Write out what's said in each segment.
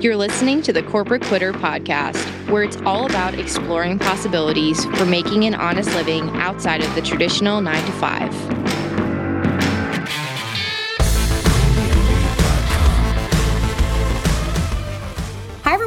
You're listening to the Corporate Quitter podcast, where it's all about exploring possibilities for making an honest living outside of the traditional 9 to 5.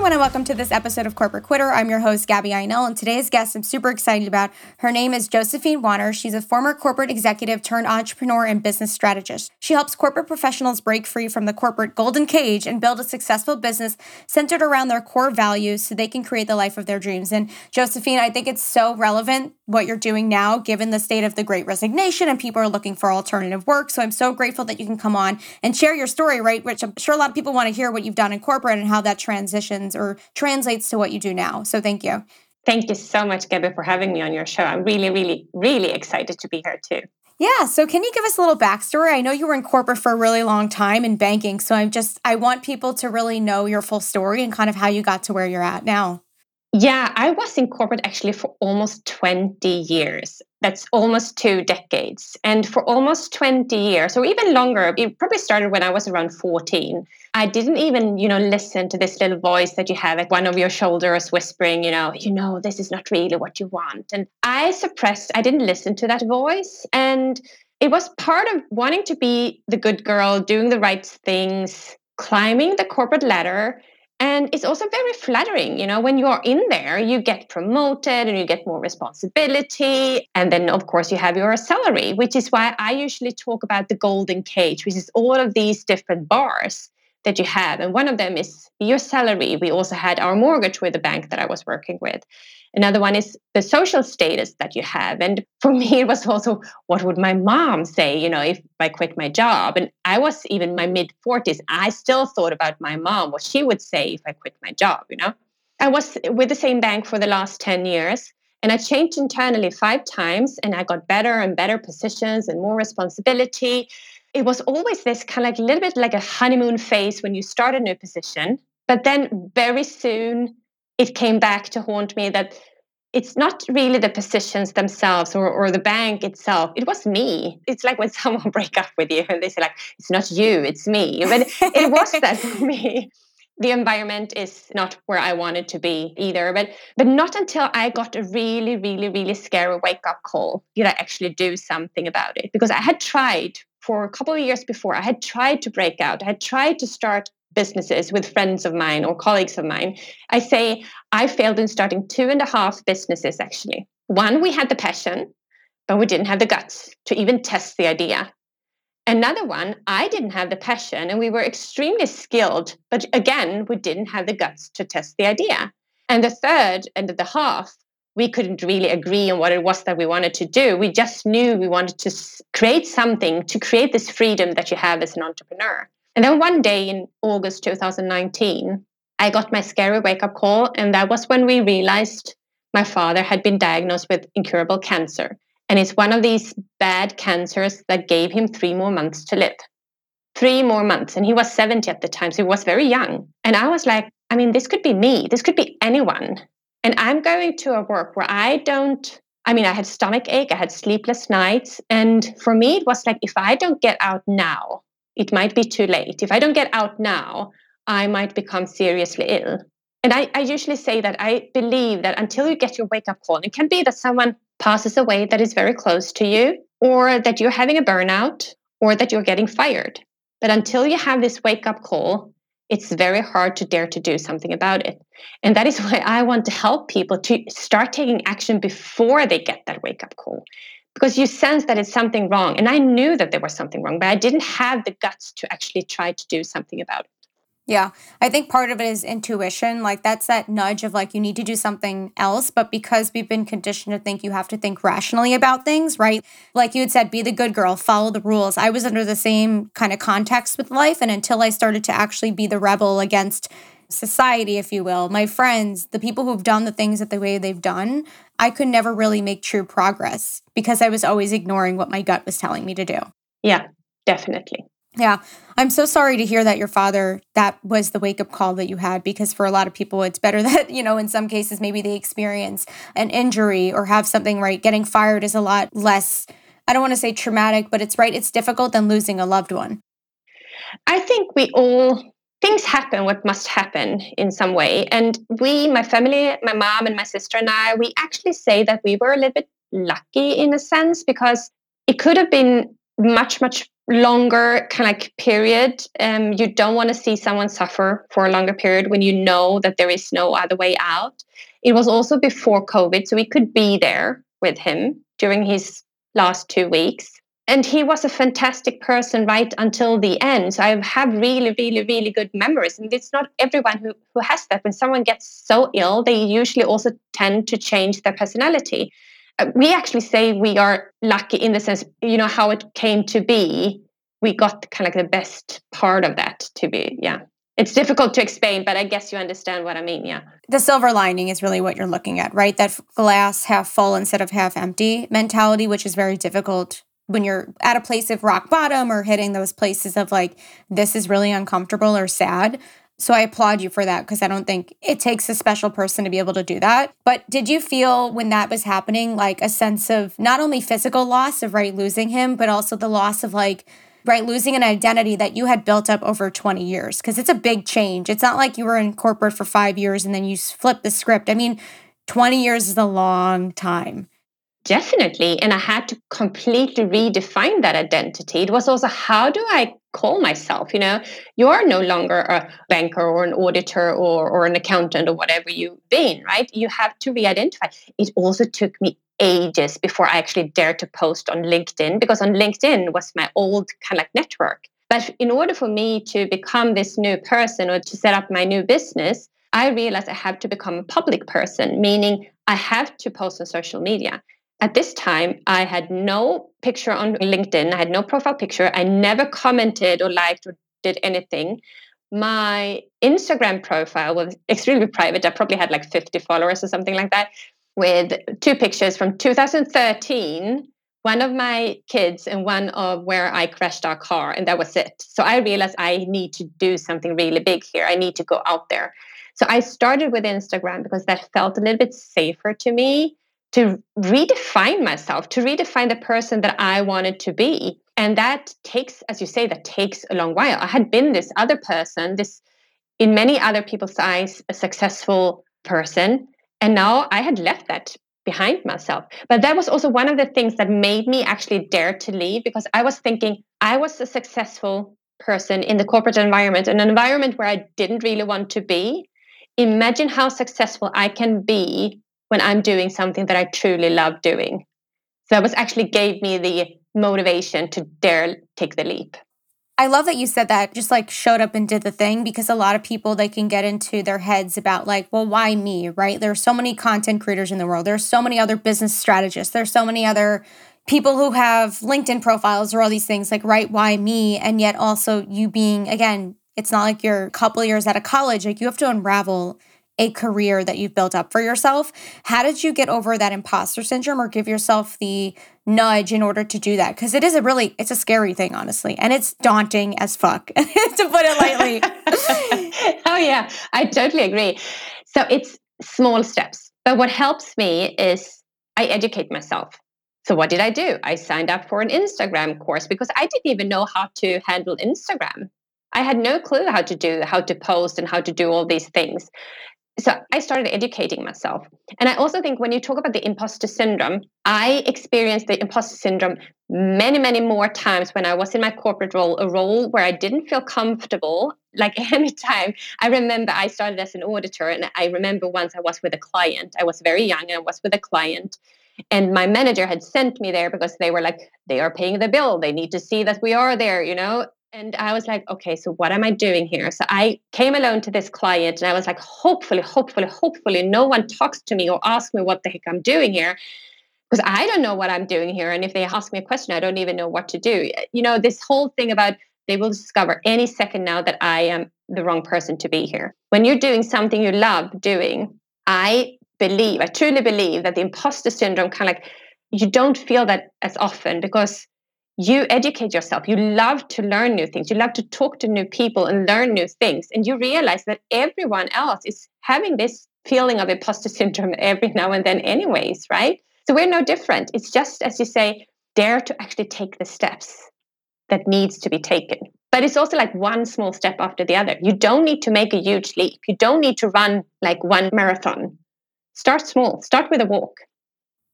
Everyone, and welcome to this episode of Corporate Quitter. I'm your host, Gabby Einel, and today's guest I'm super excited about. Her name is Josefine Wanner. She's a former corporate executive turned entrepreneur and business strategist. She helps corporate professionals break free from the corporate golden cage and build a successful business centered around their core values so they can create the life of their dreams. And Josefine, I think it's so relevant what you're doing now, given the state of the great resignation and people are looking for alternative work. So I'm so grateful that you can come on and share your story, right? Which I'm sure a lot of people want to hear what you've done in corporate and how that transitions or translates to what you do now. So thank you. Thank you so much, Gabby, for having me on your show. I'm really, really, really excited to be here too. Yeah. So can you give us a little backstory? I know you were in corporate for a really long time in banking. So I'm just, I want people to really know your full story and kind of how you got to where you're at now. Yeah, I was in corporate actually for almost 20 years. That's almost two decades. And for almost 20 years, or even longer, it probably started when I was around 14. I didn't even, you know, listen to this little voice that you have at one of your shoulders whispering, you know, you know, this is not really what you want. And I suppressed, I didn't listen to that voice. And it was part of wanting to be the good girl, doing the right things, climbing the corporate ladder and it's also very flattering, you know, when you're in there, you get promoted and you get more responsibility. And then, of course, you have your salary, which is why I usually talk about the golden cage, which is all of these different bars that you have. And one of them is your salary. We also had our mortgage with the bank that I was working with. Another one is the social status that you have. And for me, it was also what would my mom say, you know, if I quit my job? And I was even my mid 40s. I still thought about my mom, what she would say if I quit my job, you know? I was with the same bank for the last 10 years. And I changed internally five times and I got better and better positions and more responsibility. It was always this kind of like a little bit like a honeymoon phase when you start a new position. But then very soon it came back to haunt me that it's not really the positions themselves or, or the bank itself. It was me. It's like when someone break up with you and they say like, it's not you, it's me. But it was that for me. The environment is not where I wanted to be either. But but not until I got a really, really, really scary wake up call did I actually do something about it. Because I had tried for a couple of years before, I had tried to break out. I had tried to start businesses with friends of mine or colleagues of mine. I say I failed in starting two and a half businesses actually. One, we had the passion, but we didn't have the guts to even test the idea. Another one, I didn't have the passion and we were extremely skilled, but again, we didn't have the guts to test the idea. And the third and the half, we couldn't really agree on what it was that we wanted to do. We just knew we wanted to create something to create this freedom that you have as an entrepreneur. And then one day in August 2019, I got my scary wake up call. And that was when we realized my father had been diagnosed with incurable cancer. And it's one of these bad cancers that gave him three more months to live. Three more months. And he was 70 at the time. So he was very young. And I was like, I mean, this could be me. This could be anyone. And I'm going to a work where I don't, I mean, I had stomach ache, I had sleepless nights. And for me, it was like, if I don't get out now, it might be too late. If I don't get out now, I might become seriously ill. And I, I usually say that I believe that until you get your wake up call, it can be that someone passes away that is very close to you, or that you're having a burnout, or that you're getting fired. But until you have this wake up call, it's very hard to dare to do something about it. And that is why I want to help people to start taking action before they get that wake up call because you sense that it's something wrong. And I knew that there was something wrong, but I didn't have the guts to actually try to do something about it. Yeah, I think part of it is intuition. Like that's that nudge of like you need to do something else, but because we've been conditioned to think you have to think rationally about things, right? Like you had said, be the good girl, follow the rules. I was under the same kind of context with life, and until I started to actually be the rebel against society, if you will, my friends, the people who've done the things that the way they've done, I could never really make true progress because I was always ignoring what my gut was telling me to do. Yeah, definitely. Yeah. I'm so sorry to hear that your father, that was the wake up call that you had, because for a lot of people, it's better that, you know, in some cases, maybe they experience an injury or have something, right? Getting fired is a lot less, I don't want to say traumatic, but it's right. It's difficult than losing a loved one. I think we all things happen what must happen in some way. And we, my family, my mom and my sister and I, we actually say that we were a little bit lucky in a sense because it could have been much, much longer kind of like period. Um, you don't want to see someone suffer for a longer period when you know that there is no other way out. It was also before COVID, so we could be there with him during his last two weeks. And he was a fantastic person right until the end. So I have really, really, really good memories. And it's not everyone who, who has that. When someone gets so ill, they usually also tend to change their personality. Uh, we actually say we are lucky in the sense, you know, how it came to be. We got kind of like the best part of that to be, yeah. It's difficult to explain, but I guess you understand what I mean, yeah. The silver lining is really what you're looking at, right? That glass half full instead of half empty mentality, which is very difficult when you're at a place of rock bottom or hitting those places of like, this is really uncomfortable or sad. So I applaud you for that because I don't think it takes a special person to be able to do that. But did you feel when that was happening like a sense of not only physical loss of right losing him, but also the loss of like right losing an identity that you had built up over 20 years because it's a big change. It's not like you were in corporate for 5 years and then you flip the script. I mean, 20 years is a long time. Definitely. And I had to completely redefine that identity. It was also how do I call myself? You know, you are no longer a banker or an auditor or, or an accountant or whatever you've been, right? You have to re identify. It also took me ages before I actually dared to post on LinkedIn because on LinkedIn was my old kind of like network. But in order for me to become this new person or to set up my new business, I realized I have to become a public person, meaning I have to post on social media. At this time, I had no picture on LinkedIn. I had no profile picture. I never commented or liked or did anything. My Instagram profile was extremely private. I probably had like 50 followers or something like that, with two pictures from 2013 one of my kids and one of where I crashed our car, and that was it. So I realized I need to do something really big here. I need to go out there. So I started with Instagram because that felt a little bit safer to me to redefine myself, to redefine the person that I wanted to be. And that takes, as you say, that takes a long while. I had been this other person, this in many other people's eyes, a successful person. And now I had left that behind myself. But that was also one of the things that made me actually dare to leave because I was thinking I was a successful person in the corporate environment, an environment where I didn't really want to be. Imagine how successful I can be when I'm doing something that I truly love doing. So that was actually gave me the motivation to dare take the leap. I love that you said that, just like showed up and did the thing because a lot of people they can get into their heads about like, well, why me, right? There's so many content creators in the world. There's so many other business strategists. There's so many other people who have LinkedIn profiles or all these things like, right, why me? And yet also you being again, it's not like you're a couple years out of college, like you have to unravel a career that you've built up for yourself. How did you get over that imposter syndrome or give yourself the nudge in order to do that? Because it is a really, it's a scary thing, honestly. And it's daunting as fuck, to put it lightly. oh, yeah, I totally agree. So it's small steps. But what helps me is I educate myself. So what did I do? I signed up for an Instagram course because I didn't even know how to handle Instagram. I had no clue how to do how to post and how to do all these things so I started educating myself. And I also think when you talk about the imposter syndrome, I experienced the imposter syndrome many, many more times when I was in my corporate role, a role where I didn't feel comfortable. Like anytime, I remember I started as an auditor, and I remember once I was with a client. I was very young and I was with a client. And my manager had sent me there because they were like, they are paying the bill. They need to see that we are there, you know? And I was like, okay, so what am I doing here? So I came alone to this client and I was like, hopefully, hopefully, hopefully, no one talks to me or asks me what the heck I'm doing here. Because I don't know what I'm doing here. And if they ask me a question, I don't even know what to do. Eh, you know, this whole thing about they will discover any second now that I am the wrong person to be here. When you're doing something you love doing, I believe, I truly believe that the imposter syndrome kind of like you don't feel that as often because you educate yourself. You love to learn new things. You love to talk to new people and learn new things. And you realize that everyone else is having this feeling of imposter syndrome every now and then, anyways, right? So we're no different. It's just, as you say, dare to actually take the steps that needs to be taken. but it's also like one small step after the other. You don't need to make a huge leap. You don't need to run like one marathon. Start small, start with a walk.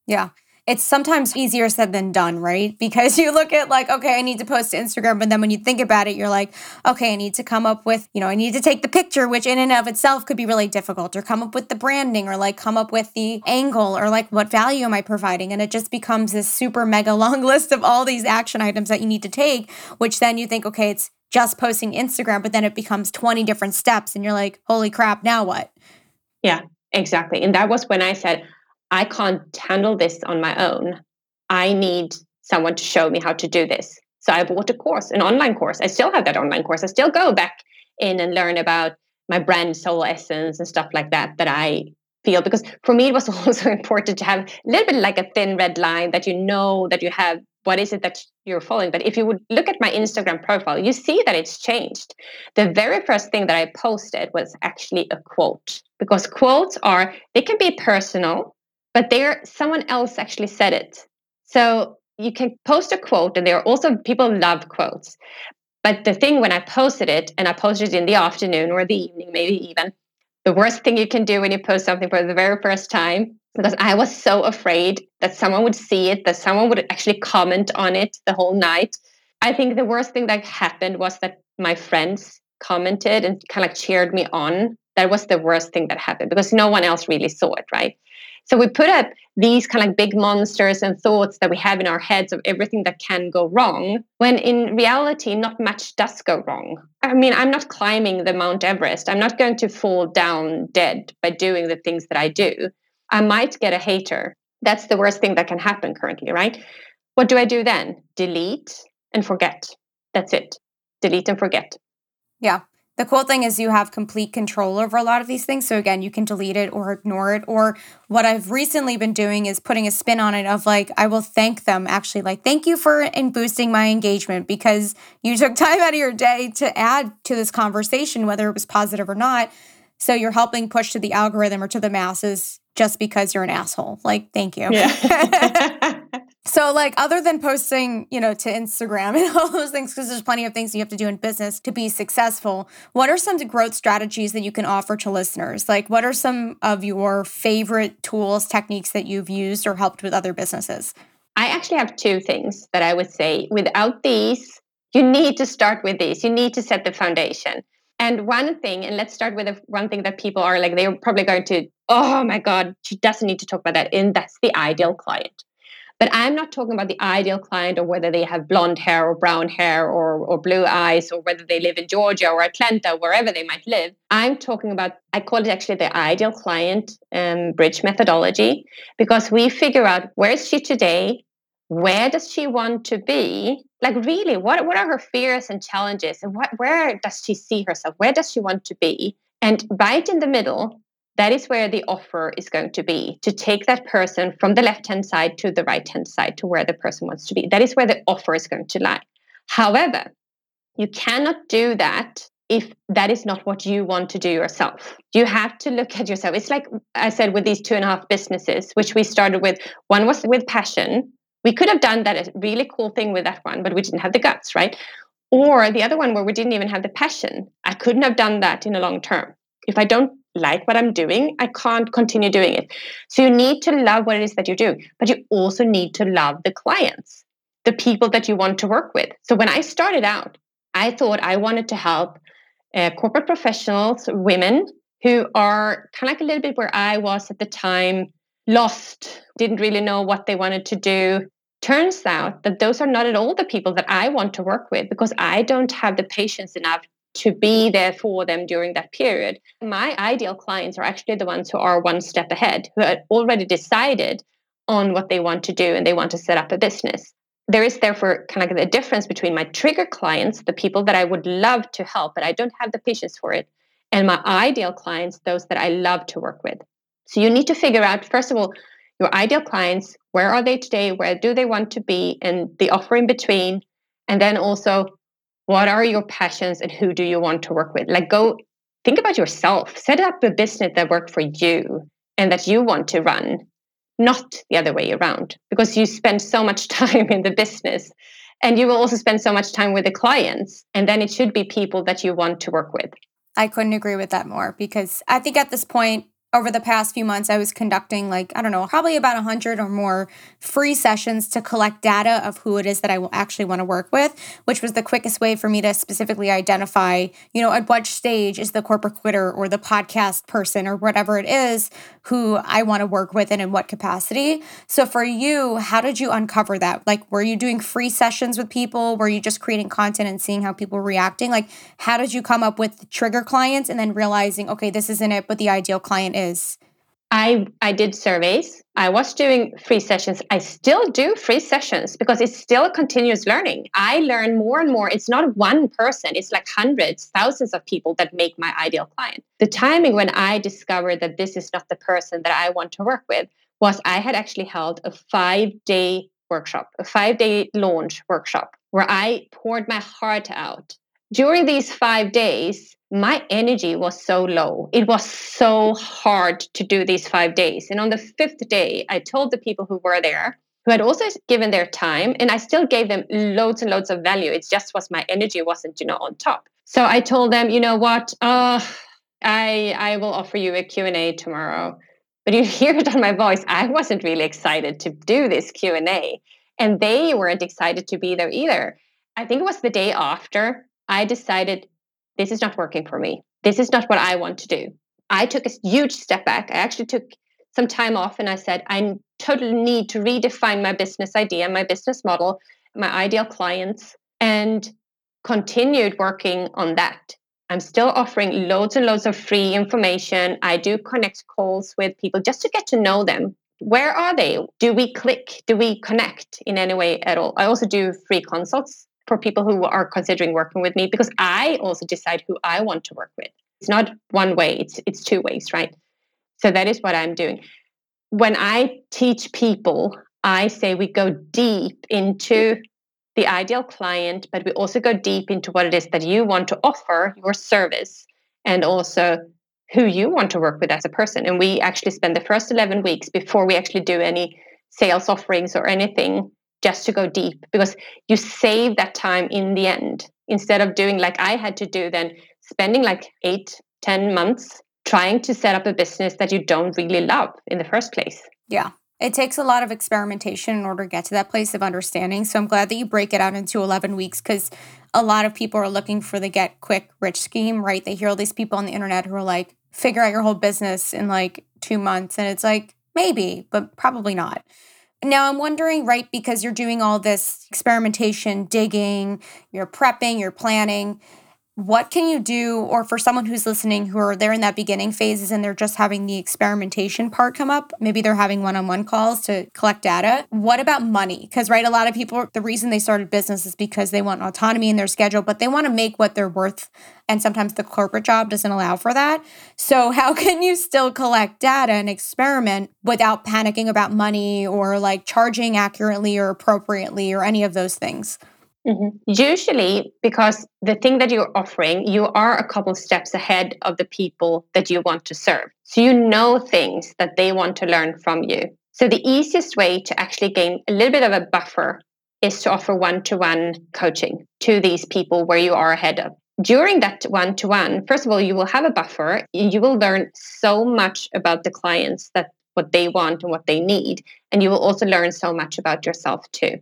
Yeah it's sometimes easier said than done, right? Because you look at like, okay, I need to post to Instagram, but then when you think about it, you're like, okay, I need to come up with, you know, I need to take the picture, which in and of itself could be really difficult, or come up with the branding, or like come up with the angle, or like what value am I providing? And it just becomes this super mega long list of all these action items that you need to take, which then you think, okay, it's just posting Instagram, but then it becomes 20 different steps, and you're like, holy crap, now what? Yeah, exactly. And that was when I said, I can't handle this on my own. I need someone to show me how to do this. So I bought a course, an online course. I still have that online course. I still go back in and learn about my brand soul essence and stuff like that that I feel because for me it was also important to have a little bit like a thin red line that you know that you have what is it that you're following but if you would look at my instagram profile you see that it's changed the very first thing that i posted was actually a quote because quotes are they can be personal but there someone else actually said it. So you can post a quote and there are also people love quotes. But the thing when i posted it and i posted it in the afternoon or the evening maybe even the worst thing you can do when you post something for the very first time because i was so afraid that someone would see it that someone would actually comment on it the whole night. I think the worst thing that happened was that my friends commented and kind of cheered me on. That was the worst thing that happened because no one else really saw it right so we put up these kind of big monsters and thoughts that we have in our heads of everything that can go wrong, when in reality, not much does go wrong. I mean, I'm not climbing the Mount Everest. I'm not going to fall down dead by doing the things that I do. I might get a hater. That's the worst thing that can happen currently, right? What do I do then? Delete and forget. That's it. Delete and forget. Yeah. The cool thing is you have complete control over a lot of these things. So again, you can delete it or ignore it. Or what I've recently been doing is putting a spin on it of like, I will thank them actually, like, thank you for in boosting my engagement because you took time out of your day to add to this conversation, whether it was positive or not. So you're helping push to the algorithm or to the masses just because you're an asshole. Like, thank you. Yeah. So, like, other than posting, you know, to Instagram and all those things, because there's plenty of things you have to do in business to be successful, what are some growth strategies that you can offer to listeners? Like, what are some of your favorite tools, techniques that you've used or helped with other businesses? I actually have two things that I would say. Without these, you need to start with these. You need to set the foundation. And one thing, and let's start with the one thing that people are like, they're probably going to, oh my God, she doesn't need to talk about that. And that's the ideal client. But I'm not talking about the ideal client or whether they have blonde hair or brown hair or, or blue eyes or whether they live in Georgia or Atlanta, wherever they might live. I'm talking about, I call it actually the ideal client um, bridge methodology because we figure out where is she today? Where does she want to be? Like, really, what, what are her fears and challenges? And what, where does she see herself? Where does she want to be? And right in the middle, that is where the offer is going to be to take that person from the left hand side to the right hand side to where the person wants to be. That is where the offer is going to lie. However, you cannot do that if that is not what you want to do yourself. You have to look at yourself. It's like I said with these two and a half businesses, which we started with. One was with passion. We could have done that really cool thing with that one, but we didn't have the guts, right? Or the other one where we didn't even have the passion. I couldn't have done that in a long term. If I don't like what I'm doing, I can't continue doing it. So you need to love what it is that you do, but you also need to love the clients, the people that you want to work with. So when I started out, I thought I wanted to help uh, corporate professionals, women who are kind of like a little bit where I was at the time, lost, didn't really know what they wanted to do. Turns out that those are not at all the people that I want to work with because I don't have the patience enough to be there for them during that period. My ideal clients are actually the ones who are one step ahead, who had already decided on what they want to do and they want to set up a business. There is therefore kind of a difference between my trigger clients, the people that I would love to help, but I don't have the patience for it, and my ideal clients, those that I love to work with. So you need to figure out, first of all, your ideal clients, where are they today? Where do they want to be? And the offer in between. And then also, what are your passions and who do you want to work with? Like go think about yourself. Set up a business that works for you and that you want to run not the other way around because you spend so much time in the business and you will also spend so much time with the clients and then it should be people that you want to work with. I couldn't agree with that more because I think at this point, over the past few months, I was conducting like, I don't know, probably about 100 or more free sessions to collect data of who it is that I actually want to work with, which was the quickest way for me to specifically identify, you know, at what stage is the corporate quitter or the podcast person or whatever it is who I want to work with and in what capacity. So for you, how did you uncover that? Like, were you doing free sessions with people? Were you just creating content and seeing how people were reacting? Like, how did you come up with trigger clients and then realizing, okay, this isn't it, but the ideal client is? I I did surveys. I was doing free sessions. I still do free sessions because it's still continuous learning. I learn more and more. It's not one person, it's like hundreds, thousands of people that make my ideal client. The timing when I discovered that this is not the person that I want to work with was I had actually held a 5-day workshop, a 5-day launch workshop where I poured my heart out. During these 5 days, my energy was so low. It was so hard to do these five days. And on the fifth day, I told the people who were there, who had also given their time, and I still gave them loads and loads of value. It just was my energy wasn't, you know, on top. So I told them, you know what, uh, I I will offer you a Q&A tomorrow. But you hear it on my voice, I wasn't really excited to do this Q&A. And they weren't excited to be there either. I think it was the day after I decided this is not working for me. This is not what I want to do. I took a huge step back. I actually took some time off and I said, I totally need to redefine my business idea, my business model, my ideal clients, and continued working on that. I'm still offering loads and loads of free information. I do connect calls with people just to get to know them. Where are they? Do we click? Do we connect in any way at all? I also do free consults for people who are considering working with me because I also decide who I want to work with. It's not one way, it's it's two ways, right? So that is what I'm doing. When I teach people, I say we go deep into the ideal client, but we also go deep into what it is that you want to offer, your service, and also who you want to work with as a person. And we actually spend the first 11 weeks before we actually do any sales offerings or anything just to go deep because you save that time in the end instead of doing like I had to do then spending like eight, ten months trying to set up a business that you don't really love in the first place. Yeah. It takes a lot of experimentation in order to get to that place of understanding. So I'm glad that you break it out into 11 weeks because a lot of people are looking for the get quick rich scheme, right? They hear all these people on the internet who are like, figure out your whole business in like two months. And it's like, maybe, but probably not. Now, I'm wondering, right, because you're doing all this experimentation, digging, you're prepping, you're planning what can you do or for someone who's listening who are there in that beginning phases and they're just having the experimentation part come up maybe they're having one-on-one calls to collect data. What about money? Because right a lot of people the reason they started business is because they want autonomy in their schedule but they want to make what they're worth and sometimes the corporate job doesn't allow for that. So how can you still collect data and experiment without panicking about money or like charging accurately or appropriately or any of those things Mm-hmm. Usually, because the thing that you're offering, you are a couple steps ahead of the people that you want to serve. So you know things that they want to learn from you. So the easiest way to actually gain a little bit of a buffer is to offer one to one coaching to these people where you are ahead of. During that one to one, first of all, you will have a buffer. You will learn so much about the clients that what they want and what they need. And you will also learn so much about yourself too.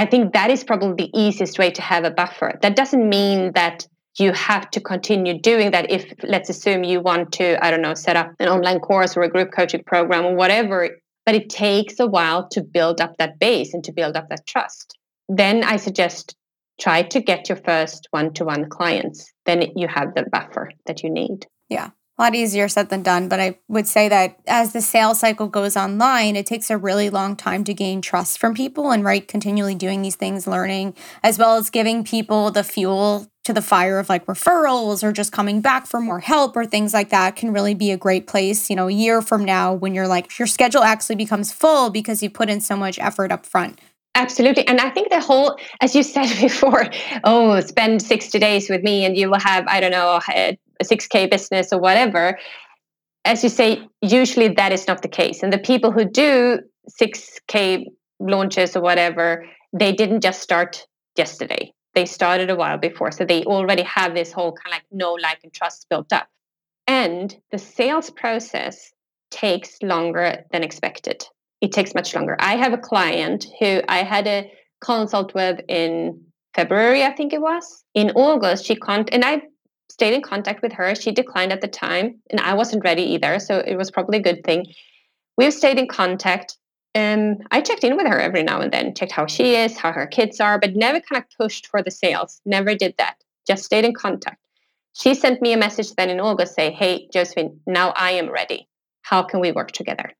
I think that is probably the easiest way to have a buffer. That doesn't mean that you have to continue doing that if let's assume you want to i don't know set up an online course or a group coaching program or whatever but it takes a while to build up that base and to build up that trust. Then i suggest try to get your first one-to-one clients. Then you have the buffer that you need. Yeah a lot easier said than done, but I would say that as the sales cycle goes online, it takes a really long time to gain trust from people and right continually doing these things, learning, as well as giving people the fuel to the fire of like referrals or just coming back for more help or things like that can really be a great place, you know, a year from now when you're like your schedule actually becomes full because you put in so much effort up front. Absolutely. And I think the whole, as you said before, oh, spend 60 days with me and you will have, I don't know, a 6K business or whatever. As you say, usually that is not the case. And the people who do 6K launches or whatever, they didn't just start yesterday. They started a while before. So they already have this whole kind of like know, like, and trust built up. And the sales process takes longer than expected. It takes much longer. I have a client who I had a consult with in February, I think it was. In August, she con and I stayed in contact with her. She declined at the time, and I wasn't ready either, so it was probably a good thing. We've stayed in contact. Um, I checked in with her every now and then, checked how she is, how her kids are, but never kind of pushed for the sales. Never did that. Just stayed in contact. She sent me a message then in August, say, "Hey, Josefine, now I am ready. How can we work together?"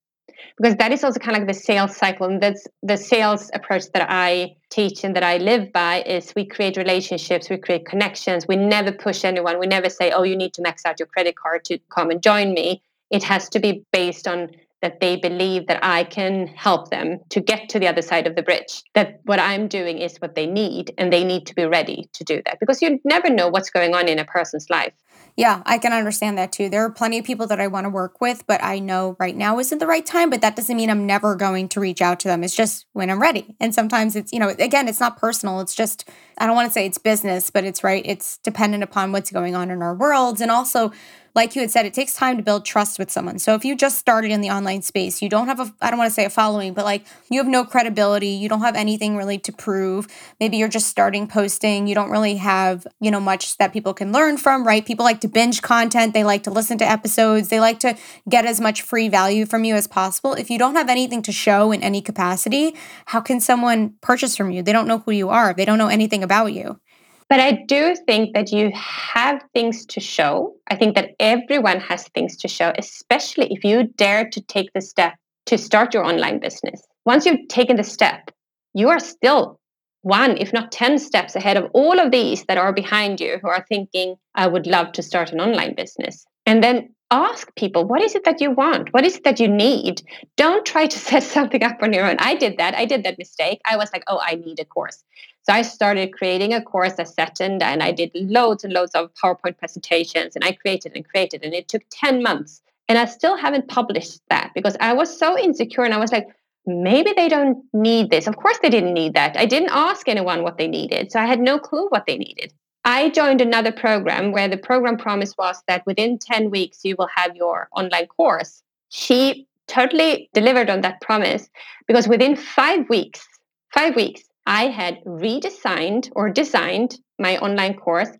Because that is also kind of like the sales cycle and that's the sales approach that i teach and that i live by is we create relationships we create connections we never push anyone we never say oh you need to max out your credit card to come and join me it has to be based on that they believe that I can help them to get to the other side of the bridge. That what I'm doing is what they need, and they need to be ready to do that because you never know what's going on in a person's life. Yeah, I can understand that too. There are plenty of people that I want to work with, but I know right now isn't the right time. But that doesn't mean I'm never going to reach out to them. It's just when I'm ready. And sometimes it's, you know, again, it's not personal. It's just, I don't want to say it's business, but it's right. It's dependent upon what's going on in our worlds. And also, like you had said, it takes time to build trust with someone. So if you just started in the online space, you don't have a, I don't want to say a following, but like you have no credibility, you don't have anything really to prove. Maybe you're just starting posting, you don't really have, you know, much that people can learn from, right? People like to binge content, they like to listen to episodes, they like to get as much free value from you as possible. If you don't have anything to show in any capacity, how can someone purchase from you? They don't know who you are, they don't know anything about you. But I do think that you have things to show. I think that everyone has things to show, especially if you dare to take the step to start your online business. Once you've taken the step, you are still one, if not 10 steps ahead of all of these that are behind you who are thinking, I would love to start an online business. And then ask people, what is it that you want? What is it that you need? Don't try to set something up on your own. I did that. I did that mistake. I was like, oh, I need a course. So I started creating a course, sat in and I did loads and loads of PowerPoint presentations and I created and created and it took 10 months. And I still haven't published that because I was so insecure and I was like, maybe they don't need this. Of course they didn't need that. I didn't ask anyone what they needed. So I had no clue what they needed. I joined another program where the program promise was that within 10 weeks you will have your online course. She totally delivered on that promise because within 5 weeks, 5 weeks I had redesigned or designed my online course.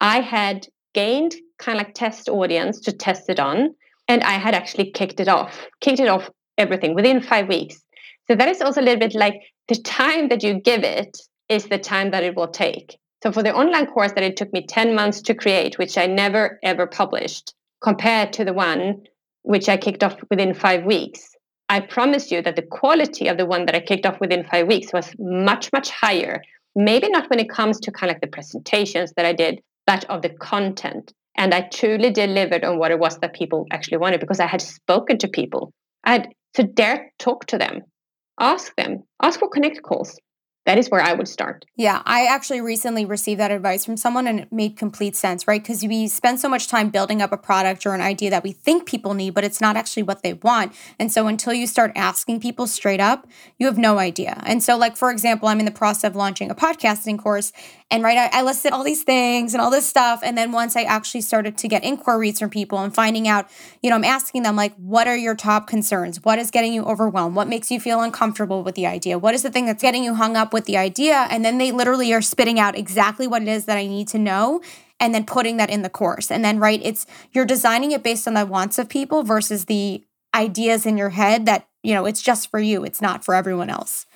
I had gained kind of like test audience to test it on, and I had actually kicked it off, kicked it off everything within five weeks. So that is also a little bit like the time that you give it is the time that it will take. So for the online course that it took me 10 months to create, which I never ever published, compared to the one which I kicked off within five weeks, I promise you that the quality of the one that I kicked off within five weeks was much, much higher. Maybe not when it comes to kind of like the presentations that I did, but of the content. And I truly delivered on what it was that people actually wanted because I had spoken to people. I had to dare talk to them, ask them, ask for connect calls, that is where I would start. Yeah, I actually recently received that advice from someone and it made complete sense, right? Because we spend so much time building up a product or an idea that we think people need, but it's not actually what they want. And so until you start asking people straight up, you have no idea. And so, like, for example, I'm in the process of launching a podcasting course, and right, I, I listed all these things and all this stuff. And then once I actually started to get inquiries from people and finding out, you know, I'm asking them, like, what are your top concerns? What is getting you overwhelmed? What makes you feel uncomfortable with the idea? What is the thing that's getting you hung up with the idea? And then they literally are spitting out exactly what it is that I need to know and then putting that in the course. And then, right, it's you're designing it based on the wants of people versus the ideas in your head that, you know, it's just for you, it's not for everyone else.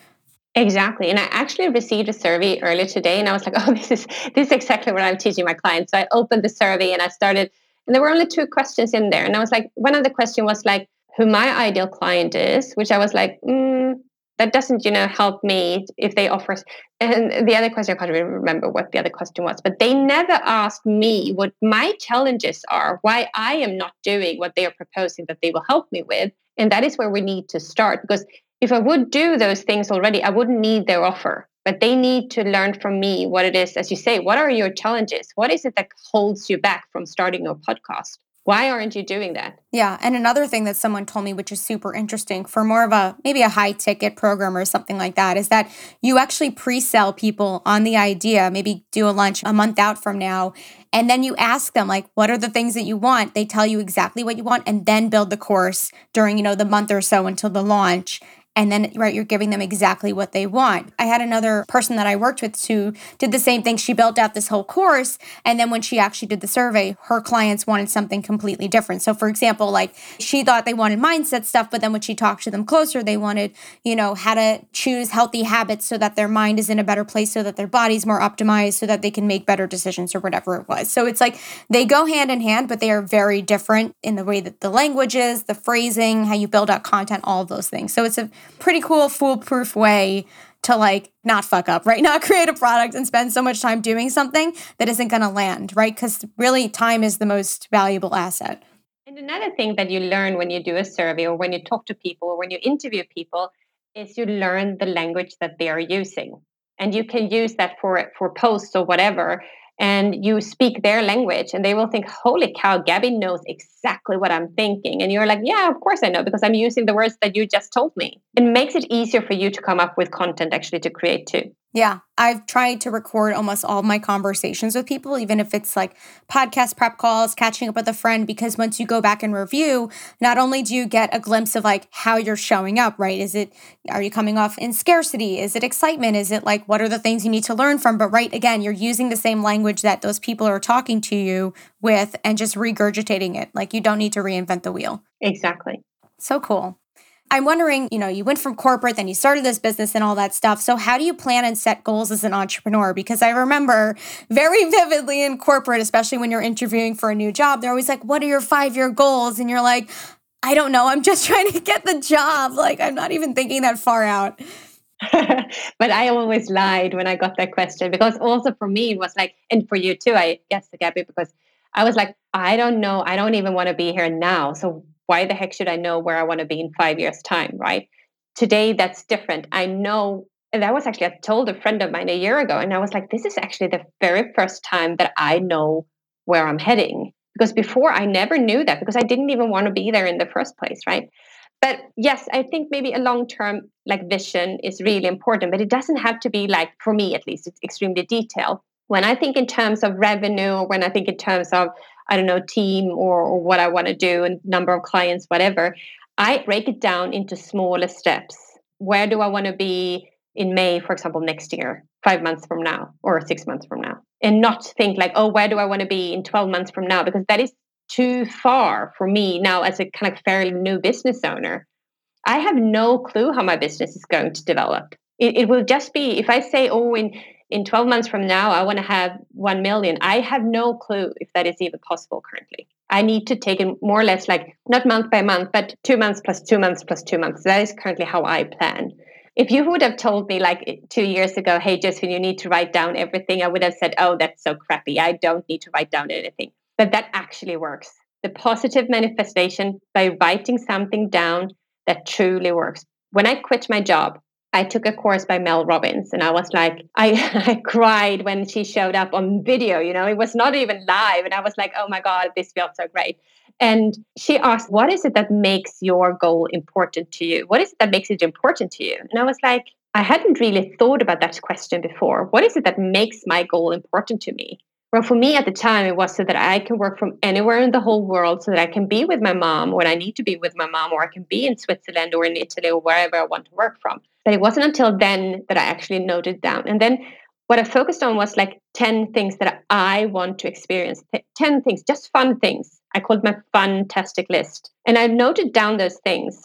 Exactly. And I actually received a survey earlier today and I was like, oh, this is this is exactly what I'm teaching my clients. So I opened the survey and I started and there were only two questions in there. And I was like, one of the question was like who my ideal client is, which I was like, mm, that doesn't, you know, help me if they offer. us And the other question, I can't remember what the other question was, but they never asked me what my challenges are, why I am not doing what they are proposing that they will help me with. And that is where we need to start because if I would do those things already, I wouldn't need their offer. But they need to learn from me what it is, as you say, what are your challenges? What is it that holds you back from starting your podcast? Why aren't you doing that? Yeah. And another thing that someone told me, which is super interesting for more of a maybe a high ticket program or something like that, is that you actually pre sell people on the idea, maybe do a lunch a month out from now. And then you ask them, like, what are the things that you want? They tell you exactly what you want and then build the course during, you know, the month or so until the launch and then right you're giving them exactly what they want. I had another person that i worked with who did the same thing. She built out this whole course and then when she actually did the survey her clients wanted something completely different. So for example like she thought they wanted mindset stuff but then when she talked to them closer they wanted you know how to choose healthy habits so that their mind is in a better place so that their body's more optimized so that they can make better decisions or whatever it was. So it's like they go hand in hand but they are very different in the way that the language is the phrasing how you build out content all those things. So it's a pretty cool foolproof way to like not fuck up, right? Not create a product and spend so much time doing something that isn't going to land, right? Because really, time is the most valuable asset. And another thing that you learn when you do a survey or when you talk to people or when you interview people is you learn the language that they are using. And you can use that for for posts or whatever and you speak their language and they will think holy cow gabby knows exactly what i'm thinking. And you're like yeah of course i know because i'm using the words that you just told me. It makes it easier for you to come up with content actually to create too yeah, I've tried to record almost all my conversations with people, even if it's like podcast prep calls, catching up with a friend, because once you go back and review, not only do you get a glimpse of like how you're showing up, right? Is it, are you coming off in scarcity? Is it excitement? Is it like, what are the things you need to learn from? But right, again, you're using the same language that those people are talking to you with and just regurgitating it. Like you don't need to reinvent the wheel. Exactly. So cool. I'm wondering, you know, you went from corporate, then you started this business and all that stuff. So, how do you plan and set goals as an entrepreneur? Because I remember very vividly in corporate, especially when you're interviewing for a new job, they're always like, What are your five year goals? And you're like, I don't know. I'm just trying to get the job. Like, I'm not even thinking that far out. but I always lied when I got that question because also for me, it was like, and for you too, I guess, Gabby, because I was like, I don't know. I don't even want to be here now. So why the heck should I know where I want to be in five years' time, right? Today, that's different. I know, and that was actually, I told a friend of mine a year ago, and I was like, this is actually the very first time that I know where I'm heading. Because before, I never knew that because I didn't even want to be there in the first place, right? But yes, I think maybe a long term like vision is really important, but it doesn't have to be like, for me at least, it's extremely detailed. When I think in terms of revenue, when I think in terms of I don't know, team or, or what I want to do and number of clients, whatever, I break it down into smaller steps. Where do I want to be in May, for example, next year, five months from now, or six months from now? And not think like, oh, where do I want to be in 12 months from now? Because that is too far for me now as a kind of fairly new business owner. I have no clue how my business is going to develop. It, it will just be if I say, oh, in in 12 months from now, I want to have 1 million. I have no clue if that is even possible currently. I need to take it more or less like not month by month, but two months plus two months plus two months. That is currently how I plan. If you would have told me like two years ago, hey, Josefine, you need to write down everything, I would have said, oh, that's so crappy. I don't need to write down anything. But that actually works. The positive manifestation by writing something down that truly works. When I quit my job, I took a course by Mel Robbins and I was like, I, I cried when she showed up on video, you know, it was not even live. And I was like, oh my God, this felt so great. And she asked, what is it that makes your goal important to you? What is it that makes it important to you? And I was like, I hadn't really thought about that question before. What is it that makes my goal important to me? Well, for me at the time, it was so that I can work from anywhere in the whole world, so that I can be with my mom when I need to be with my mom, or I can be in Switzerland or in Italy or wherever I want to work from. But it wasn't until then that I actually noted down. And then what I focused on was like 10 things that I want to experience, 10 things, just fun things. I called my fun-tastic list. And I noted down those things.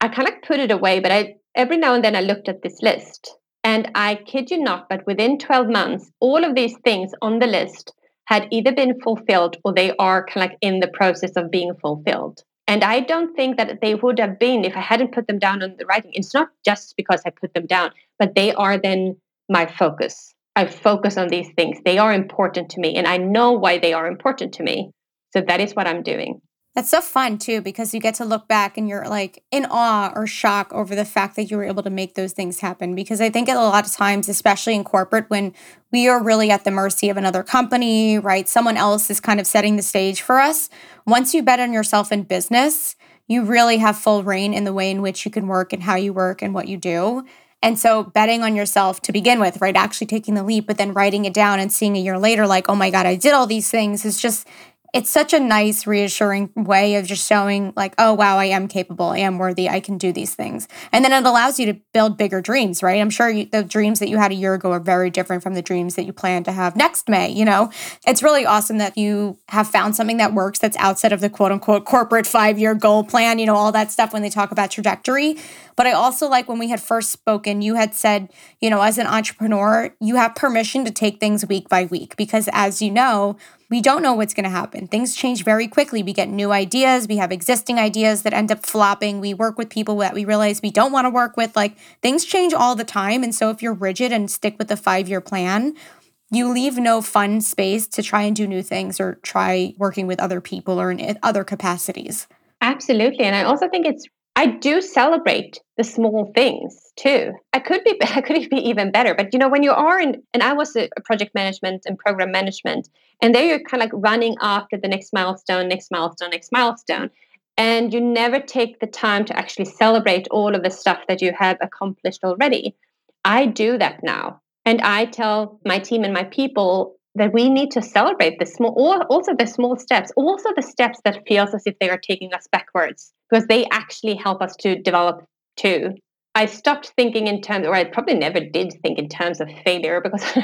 I kind of put it away, but I every now and then I looked at this list and I kid you not, but within 12 months, all of these things on the list had either been fulfilled or they are kind of like in the process of being fulfilled. And I don't think that they would have been if I hadn't put them down on the writing. It's not just because I put them down, but they are then my focus. I focus on these things. They are important to me, and I know why they are important to me. So that is what I'm doing. That's so fun too because you get to look back and you're like in awe or shock over the fact that you were able to make those things happen. Because I think a lot of times, especially in corporate, when we are really at the mercy of another company, right? Someone else is kind of setting the stage for us. Once you bet on yourself in business, you really have full reign in the way in which you can work and how you work and what you do. And so betting on yourself to begin with, right? Actually taking the leap, but then writing it down and seeing a year later, like, oh my God, I did all these things is just it's such a nice, reassuring way of just showing, like, oh, wow, I am capable, I am worthy, I can do these things. And then it allows you to build bigger dreams, right? I'm sure you, the dreams that you had a year ago are very different from the dreams that you plan to have next May. You know, it's really awesome that you have found something that works that's outside of the quote unquote corporate five year goal plan, you know, all that stuff when they talk about trajectory. But I also like when we had first spoken, you had said, you know, as an entrepreneur, you have permission to take things week by week because as you know, we don't know what's going to happen. Things change very quickly. We get new ideas, we have existing ideas that end up flopping. We work with people that we realize we don't want to work with. Like things change all the time. And so if you're rigid and stick with the five year plan, you leave no fun space to try and do new things or try working with other people or in other capacities. Absolutely. And I also think it's I do celebrate the small things too. I could be I could be even better, but you know when you are in and I was a project management and program management, and there you're kind of like running after the next milestone, next milestone, next milestone, and you never take the time to actually celebrate all of the stuff that you have accomplished already. I do that now, and I tell my team and my people that we need to celebrate the small also the small steps also the steps that feels as if they are taking us backwards because they actually help us to develop too. I stopped thinking in terms or i probably never did think in terms of failure because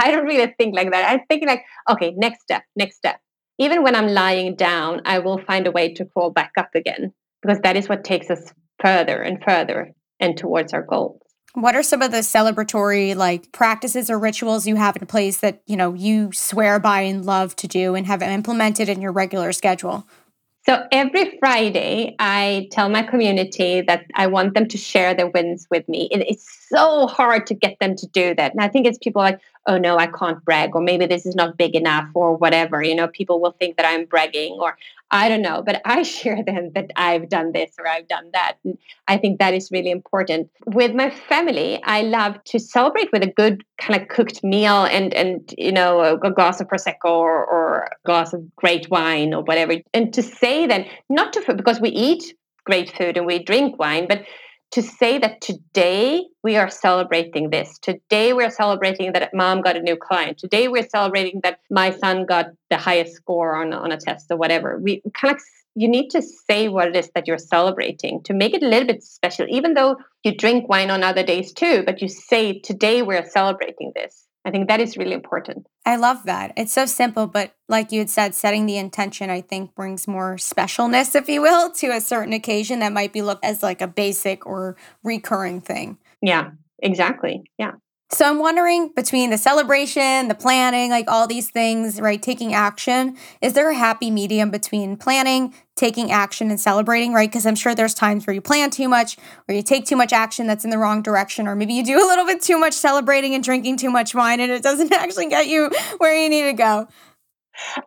i don't really think like that. I'm thinking like okay next step next step. Even when i'm lying down i will find a way to crawl back up again because that is what takes us further and further and towards our goals what are some of the celebratory like practices or rituals you have in place that, you know, you swear by and love to do and have implemented in your regular schedule? So every Friday, I tell my community that I want them to share their wins with me. it's so hard to get them to do that. And I think it's people like, oh no, I can't brag, or maybe this is not big enough, or whatever. You know, people will think that I'm bragging, or I don't know. But I share them that I've done this or I've done that. And I think that is really important. With my family, I love to celebrate with a good kind of cooked meal and, and you know, a, glass of Prosecco or, or a glass of great wine or whatever. And to say that, not to, because we eat great food and we drink wine, but to say that today we are celebrating this. Today we're celebrating that mom got a new client. Today we're celebrating that my son got the highest score on, on a test or whatever. We kind of you need to say what it is that you're celebrating to make it a little bit special, even though you drink wine on other days too, but you say today we're celebrating this. I think that is really important. I love that. It's so simple, but like you had said, setting the intention, I think, brings more specialness, if you will, to a certain occasion that might be looked as like a basic or recurring thing. Yeah, exactly. Yeah. So I'm wondering between the celebration, the planning, like all these things, right? Taking action, is there a happy medium between planning, taking action, and celebrating, right? Because I'm sure there's times where you plan too much, or you take too much action that's in the wrong direction, or maybe you do a little bit too much celebrating and drinking too much wine and it doesn't actually get you where you need to go.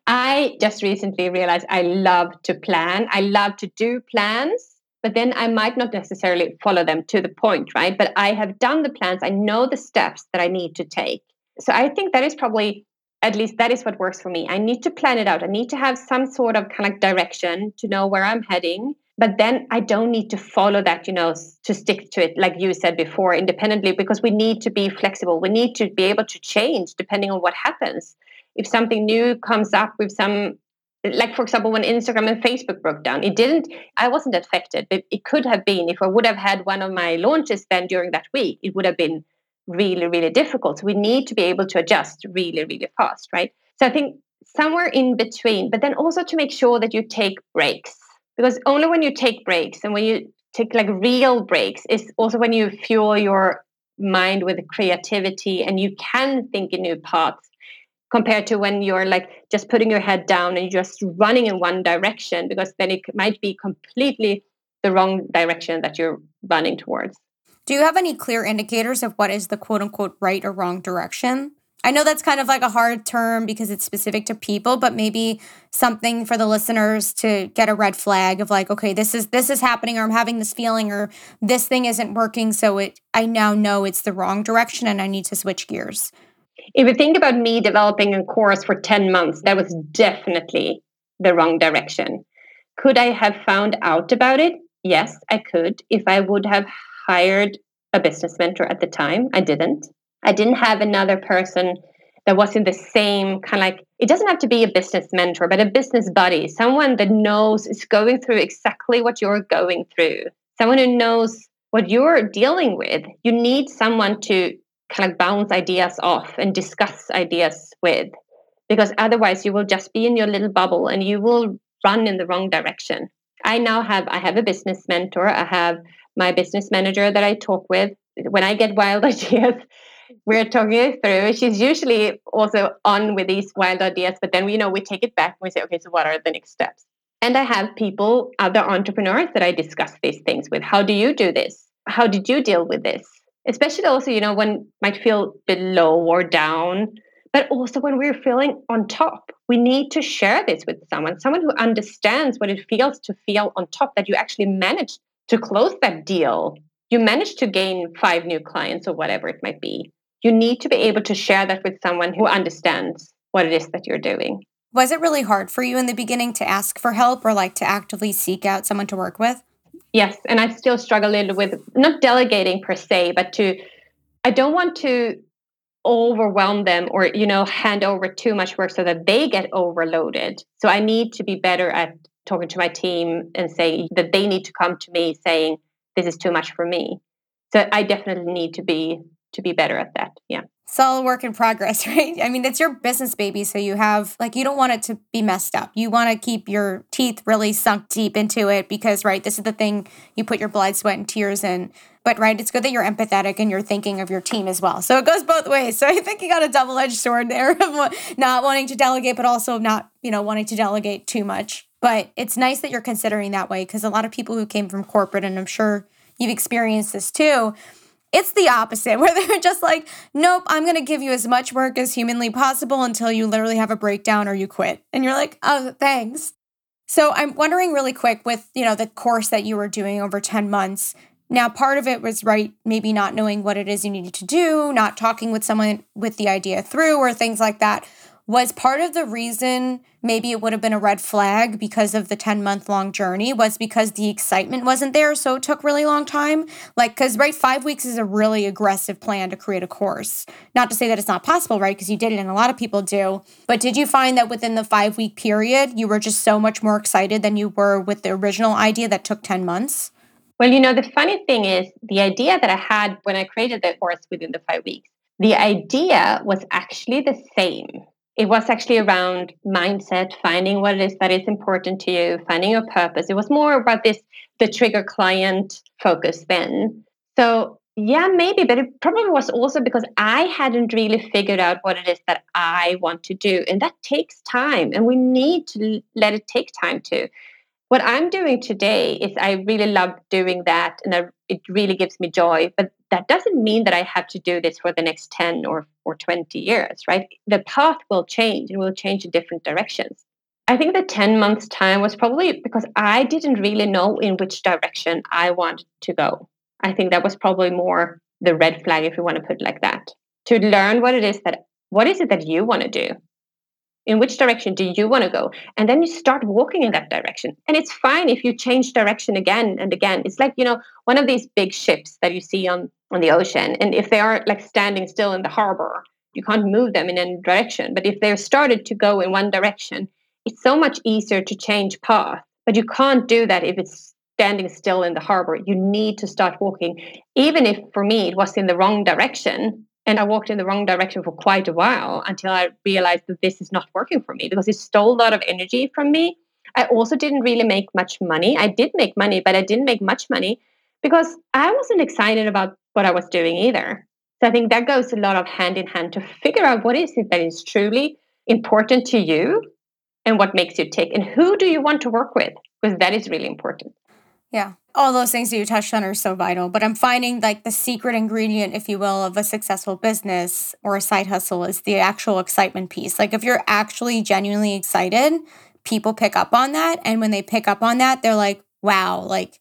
I just recently realized I love to plan. I love to do plans but then I might not necessarily follow them to the point, right? But I have done the plans, I know the steps that I need to take. So I think that is probably, at least that is what works for me. I need to plan it out. I need to have some sort of kind of direction to know where I'm heading. But then I don't need to follow that, you know, to stick to it, like you said before, independently, because we need to be flexible. We need to be able to change depending on what happens. If something new comes up with some like for example when instagram and facebook broke down it didn't i wasn't affected but it could have been. If i would have had one of my launches then during that week it would have been really really difficult. So we need to be able to adjust really really fast right? So i think somewhere in between but then also to make sure that you take breaks because only when you take breaks and when you take like real breaks is also when you fuel your mind with creativity and you can think in new paths compared to when you're like just putting your head down and just running in one direction because then it might be completely the wrong direction that you're running towards. Do you have any clear indicators of what is the quote unquote right or wrong direction? I know that's kind of like a hard term because it's specific to people, but maybe something for the listeners to get a red flag of like, okay, this is this is happening or I'm having this feeling or this thing isn't working, so it I now know it's the wrong direction and I need to switch gears. If you think about me developing a course for 10 months, that was definitely the wrong direction. Could I have found out about it? Yes, I could. If I would have hired a business mentor at the time, I didn't. I didn't have another person that was in the same kind of like it doesn't have to be a business mentor, but a business buddy, someone that knows is going through exactly what you're going through, someone who knows what you're dealing with. You need someone to kind of bounce ideas off and discuss ideas with, because otherwise you will just be in your little bubble and you will run in the wrong direction. I now have I have a business mentor. I have my business manager that I talk with when I get wild ideas we're talking it through. She's usually also on with these wild ideas, but then you know we take it back and we say, okay, so what are the next steps? And I have people, other entrepreneurs that I discuss these things with. How do you do this? How did you deal with this? Especially also, you know, when might feel below or down, but also when we're feeling on top. We need to share this with someone, someone who understands what it feels to feel on top, that you actually managed to close that deal. You managed to gain five new clients or whatever it might be you need to be able to share that with someone who understands what it is that you're doing. Was it really hard for you in the beginning to ask for help or like to actively seek out someone to work with? Yes, and I still struggle a little with not delegating per se, but to I don't want to overwhelm them or you know hand over too much work so that they get overloaded. So I need to be better at talking to my team and saying that they need to come to me saying this is too much for me. So I definitely need to be to be better at that. Yeah. It's all work in progress, right? I mean, it's your business baby. So you have, like, you don't want it to be messed up. You want to keep your teeth really sunk deep into it because, right, this is the thing you put your blood, sweat, and tears in. But, right, it's good that you're empathetic and you're thinking of your team as well. So it goes both ways. So I think you got a double edged sword there of not wanting to delegate, but also not, you know, wanting to delegate too much. But it's nice that you're considering that way because a lot of people who came from corporate, and I'm sure you've experienced this too, it's the opposite, where they're just like, nope, I'm going to give you as much work as humanly possible until you literally have a breakdown or you quit. And you're like, oh, thanks. So I'm wondering really quick with, you know, the course that you were doing over 10 months. Now, part of it was right, maybe not knowing what it is you needed to do, not talking with someone with the idea through, or things like that was part of the reason maybe it would have been a red flag because of the 10 month long journey was because the excitement wasn't there. So it took really long time. Like because right five weeks is a really aggressive plan to create a course. Not to say that it's not possible right because you did it and a lot of people do. But did you find that within the five week period you were just so much more excited than you were with the original idea that took 10 months? Well you know the funny thing is the idea that i had when i created the course within the five weeks the idea was actually the same it was actually around mindset, finding what it is that is important to you, finding your purpose. It was more about this the trigger client focus then. So yeah, maybe, but it probably was also because I hadn't really figured out what it is that I want to do. And that takes time, and we need to let it take time to what I'm doing today is I really love doing that and I, it really gives me joy. But that doesn't mean that I have to do this for the next 10 or, or 20 years, right? The path will change and will change in different directions. I think the 10 months time was probably because I didn't really know in which direction I wanted to go. I think that was probably more the red flag, if you want to put it like that. To learn what it is that, what is it that you want to do? in which direction do you want to go and then you start walking in that direction and it's fine if you change direction again and again it's like you know one of these big ships that you see on on the ocean and if they are like standing still in the harbor you can't move them in any direction but if they're started to go in one direction it's so much easier to change path but you can't do that if it's standing still in the harbor you need to start walking even if for me it was in the wrong direction and I walked in the wrong direction for quite a while until I realized that this is not working for me because it stole a lot of energy from me. I also didn't really make much money. I did make money, but I didn't make much money because I wasn't excited about what I was doing either. So I think that goes a lot of hand in hand to figure out what is it that is truly important to you and what makes you tick and who do you want to work with because that is really important. Yeah. All those things that you touched on are so vital. But I'm finding like the secret ingredient, if you will, of a successful business or a side hustle is the actual excitement piece. Like if you're actually genuinely excited, people pick up on that. And when they pick up on that, they're like, wow, like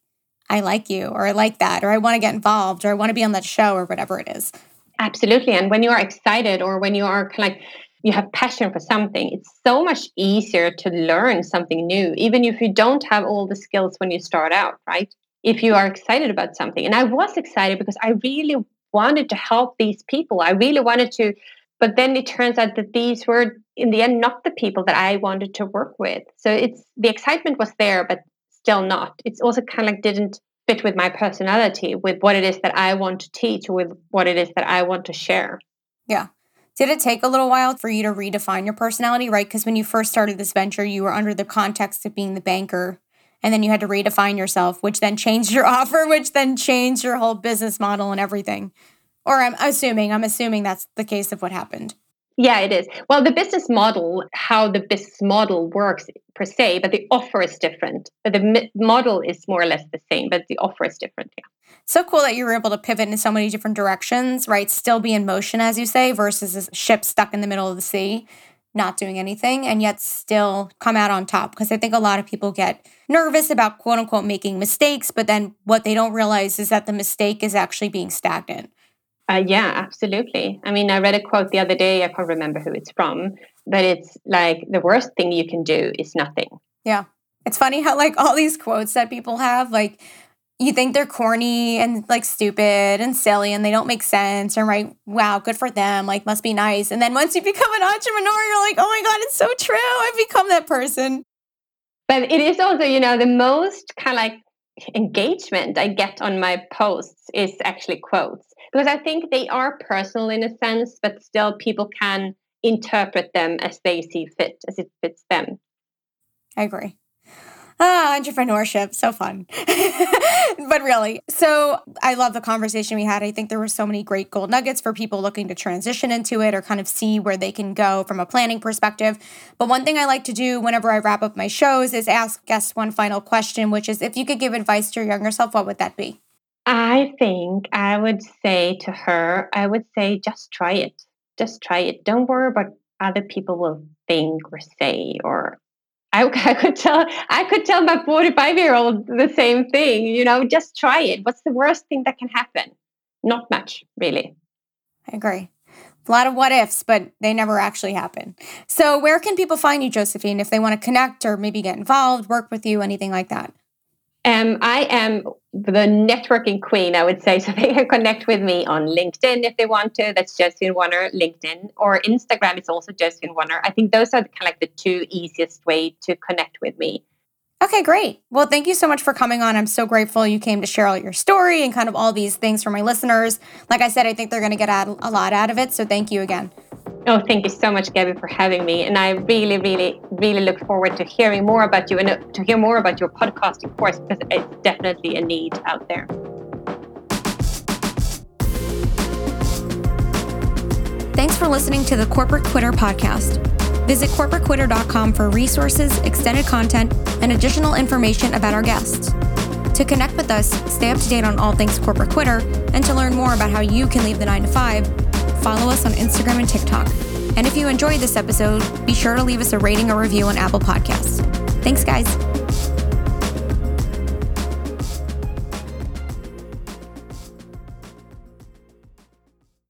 I like you, or I like that, or I want to get involved, or I want to be on that show, or whatever it is. Absolutely. And when you are excited or when you are kind of like, you have passion for something, it's so much easier to learn something new, even if you don't have all the skills when you start out, right? If you are excited about something. And I was excited because I really wanted to help these people. I really wanted to, but then it turns out that these were, in the end, not the people that I wanted to work with. So it's the excitement was there, but still not. It's also kind of like didn't fit with my personality, with what it is that I want to teach, with what it is that I want to share. Yeah. Did it take a little while for you to redefine your personality, right? Because when you first started this venture, you were under the context of being the banker, and then you had to redefine yourself, which then changed your offer, which then changed your whole business model and everything. Or I'm assuming, I'm assuming that's the case of what happened. Yeah, it is. Well, the business model, how the business model works per se, but the offer is different. But the model is more or less the same, but the offer is different. Yeah. So cool that you were able to pivot in so many different directions, right? Still be in motion, as you say, versus a ship stuck in the middle of the sea, not doing anything, and yet still come out on top. Because I think a lot of people get nervous about quote unquote making mistakes, but then what they don't realize is that the mistake is actually being stagnant uh, yeah, absolutely. I mean, I read a quote the other day. I can't remember who it's from, but it's like the worst thing you can do is nothing. Yeah. It's funny how, like, all these quotes that people have, like, you think they're corny and like stupid and silly and they don't make sense and right wow good for them like must be nice and then once you become an entrepreneur you're like oh my god it's so true i've become that person but it is also you know the most kind of like engagement i get on my posts is actually quotes because I think they are personal in a sense, but still people can interpret them as they see fit, as it fits them. I agree. Ah, entrepreneurship, so fun. but really, so I love the conversation we had. I think there were so many great gold nuggets for people looking to transition into it or kind of see where they can go from a planning perspective. But one thing I like to do whenever I wrap up my shows is ask guests one final question, which is if you could give advice to your younger self, what would that be? I think I would say to her, I would say, just try it. Just try it. Don't worry about other people will think or say or I, I could tell I could tell my 45 year old the same thing, you know, just try it. What's the worst thing that can happen? Not much, really. I agree. A lot of what ifs, but they never actually happen. So, where can people find you, Josefine, if they want to connect or maybe get involved, work with you, anything like that? Um, I am the networking queen, I would say. So they can connect with me on LinkedIn if they want to. That's Josefine Wanner, LinkedIn, or Instagram is also Josefine Wanner. I think those are kind of like the two easiest way to connect with me. Okay, great. Well, thank you so much for coming on. I'm so grateful you came to share all your story and kind of all these things for my listeners. Like I said, I think they're going to get a lot out of it. So thank you again. Oh, thank you so much, Gabby, for having me. And I really, really, really look forward to hearing more about you and uh, to hear more about your podcasting course because it's definitely a need out there. Thanks for listening to the Corporate Quitter podcast. Visit corporatequitter.com for resources, extended content, and additional information about our guests. To connect with us, stay up to date on all things Corporate Quitter, and to learn more about how you can leave the 9 to 5, follow us on Instagram and TikTok. And if you enjoyed this episode, be sure to leave us a rating or review on Apple Podcasts. Thanks, guys.